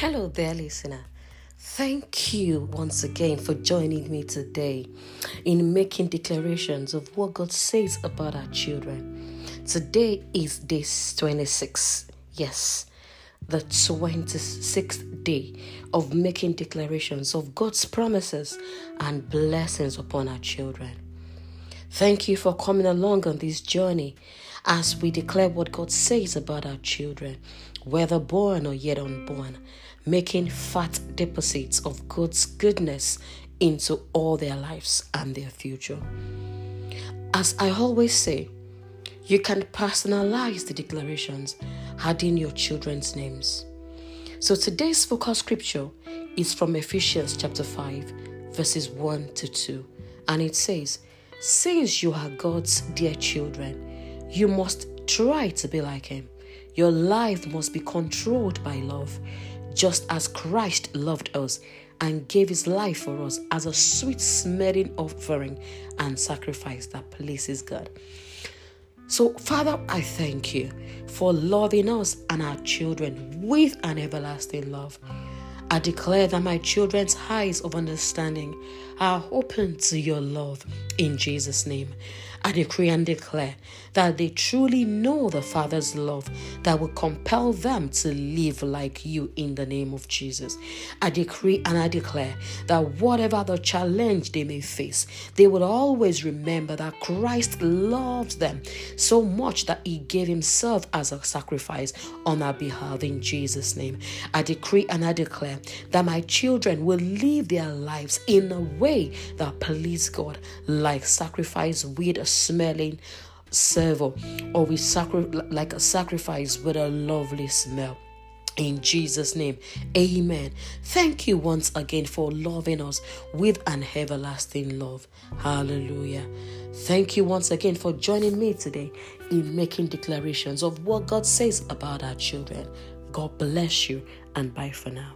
Hello there, listener. Thank you once again for joining me today in making declarations of what God says about our children. Today is day 26. Yes, the 26th day of making declarations of God's promises and blessings upon our children. Thank you for coming along on this journey as we declare what God says about our children, whether born or yet unborn, making fat deposits of God's goodness into all their lives and their future. As I always say, you can personalize the declarations, adding your children's names. So today's focus scripture is from Ephesians chapter 5, verses 1 to 2, and it says, Since you are God's dear children, you must try to be like Him. Your life must be controlled by love, just as Christ loved us and gave his life for us as a sweet smelling offering and sacrifice that pleases God. So, Father, I thank you for loving us and our children with an everlasting love. I declare that my children's eyes of understanding are open to your love in Jesus' name. I decree and declare that they truly know the Father's love that will compel them to live like you in the name of Jesus. I decree and I declare that whatever the challenge they may face, they will always remember that Christ loves them so much that He gave Himself as a sacrifice on our behalf in Jesus' name. I decree and I declare that my children will live their lives in a way that please God, like sacrifice with a smelling savour, or we sacri- like a sacrifice with a lovely smell. In Jesus' name, amen. Thank you once again for loving us with an everlasting love. Hallelujah. Thank you once again for joining me today in making declarations of what God says about our children. God bless you and bye for now.